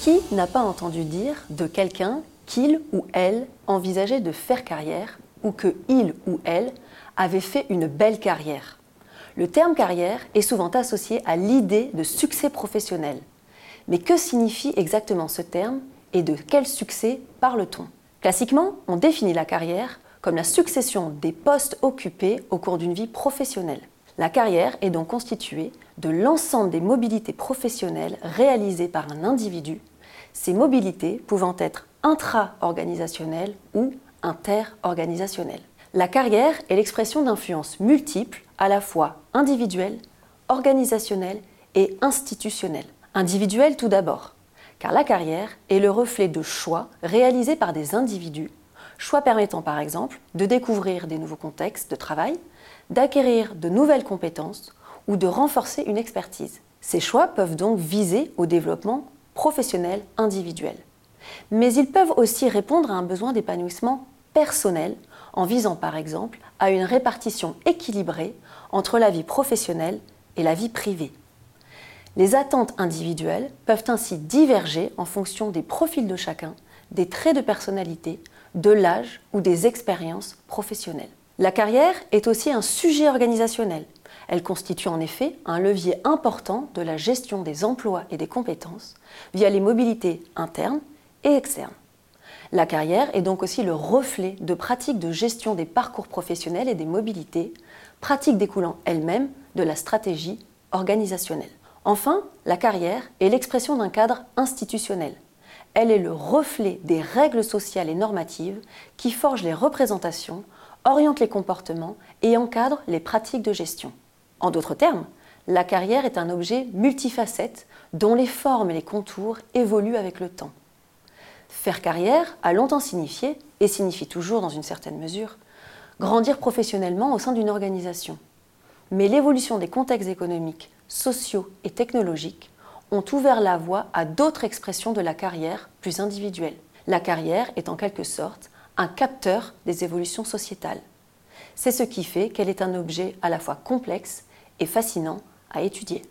Qui n'a pas entendu dire de quelqu'un qu'il ou elle envisageait de faire carrière ou que il ou elle avait fait une belle carrière? Le terme carrière est souvent associé à l'idée de succès professionnel. Mais que signifie exactement ce terme et de quel succès parle-t-on? Classiquement, on définit la carrière comme la succession des postes occupés au cours d'une vie professionnelle. La carrière est donc constituée de l'ensemble des mobilités professionnelles réalisées par un individu, ces mobilités pouvant être intra-organisationnelles ou inter-organisationnelles. La carrière est l'expression d'influences multiples, à la fois individuelles, organisationnelles et institutionnelles. Individuelles tout d'abord, car la carrière est le reflet de choix réalisés par des individus, choix permettant par exemple de découvrir des nouveaux contextes de travail, d'acquérir de nouvelles compétences ou de renforcer une expertise. Ces choix peuvent donc viser au développement professionnel individuel. Mais ils peuvent aussi répondre à un besoin d'épanouissement personnel en visant par exemple à une répartition équilibrée entre la vie professionnelle et la vie privée. Les attentes individuelles peuvent ainsi diverger en fonction des profils de chacun, des traits de personnalité, de l'âge ou des expériences professionnelles. La carrière est aussi un sujet organisationnel. Elle constitue en effet un levier important de la gestion des emplois et des compétences via les mobilités internes et externes. La carrière est donc aussi le reflet de pratiques de gestion des parcours professionnels et des mobilités, pratiques découlant elles-mêmes de la stratégie organisationnelle. Enfin, la carrière est l'expression d'un cadre institutionnel. Elle est le reflet des règles sociales et normatives qui forgent les représentations oriente les comportements et encadre les pratiques de gestion. En d'autres termes, la carrière est un objet multifacette dont les formes et les contours évoluent avec le temps. Faire carrière a longtemps signifié, et signifie toujours dans une certaine mesure, grandir professionnellement au sein d'une organisation. Mais l'évolution des contextes économiques, sociaux et technologiques ont ouvert la voie à d'autres expressions de la carrière plus individuelles. La carrière est en quelque sorte un capteur des évolutions sociétales. C'est ce qui fait qu'elle est un objet à la fois complexe et fascinant à étudier.